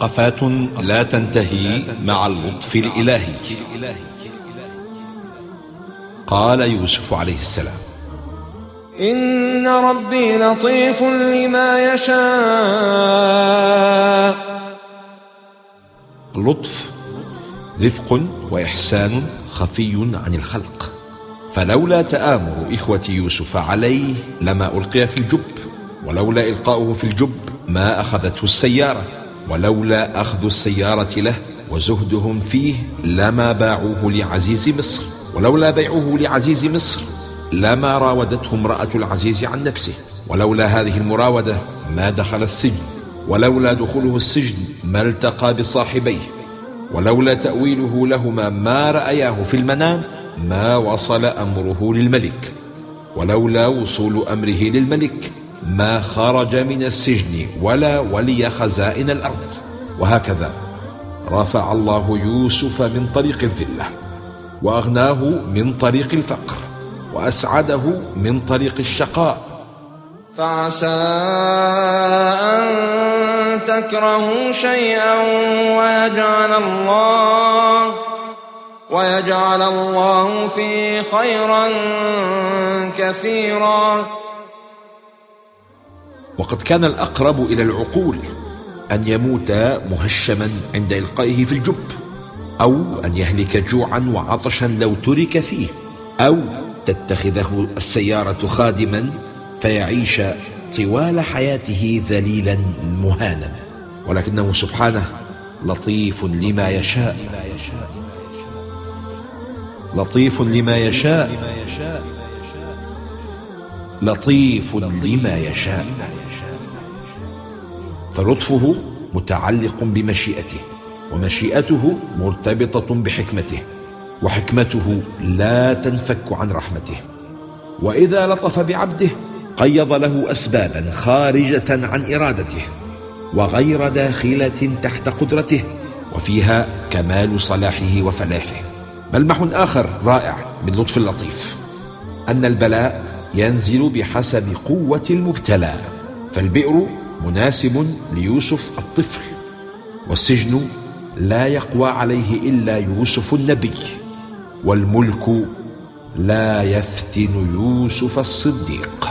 وقفات لا تنتهي مع اللطف الإلهي. قال يوسف عليه السلام. إن ربي لطيف لما يشاء. اللطف رفق وإحسان خفي عن الخلق. فلولا تآمر إخوة يوسف عليه لما ألقي في الجب ولولا إلقاؤه في الجب ما أخذته السيارة. ولولا أخذ السيارة له وزهدهم فيه لما باعوه لعزيز مصر. ولولا بيعه لعزيز مصر لما راودته امرأة العزيز عن نفسه. ولولا هذه المراودة ما دخل السجن. ولولا دخوله السجن ما التقى بصاحبيه. ولولا تأويله لهما ما رأياه في المنام ما وصل أمره للملك. ولولا وصول أمره للملك ما خرج من السجن ولا ولي خزائن الأرض. وهكذا رفع الله يوسف من طريق الذلة وأغناه من طريق الفقر وأسعده من طريق الشقاء. فعسى أن تكرهوا شيئا ويجعل الله ويجعل الله فيه خيرا كثيرا. وقد كان الأقرب إلى العقول أن يموت مهشما عند إلقائه في الجب أو أن يهلك جوعا وعطشا لو ترك فيه أو تتخذه السيارة خادما فيعيش طوال حياته ذليلا مهانا. ولكنه سبحانه لطيف لما يشاء. لطيف لما يشاء. لطيف لما يشاء. فلطفه متعلق بمشيئته ومشيئته مرتبطة بحكمته وحكمته لا تنفك عن رحمته. وإذا لطف بعبده قيض له أسبابا خارجة عن إرادته وغير داخلة تحت قدرته وفيها كمال صلاحه وفلاحه. ملمح آخر رائع من لطف اللطيف أن البلاء ينزل بحسب قوة المبتلى فالبئر مناسب ليوسف الطفل والسجن لا يقوى عليه إلا يوسف النبي والملك لا يفتن يوسف الصديق.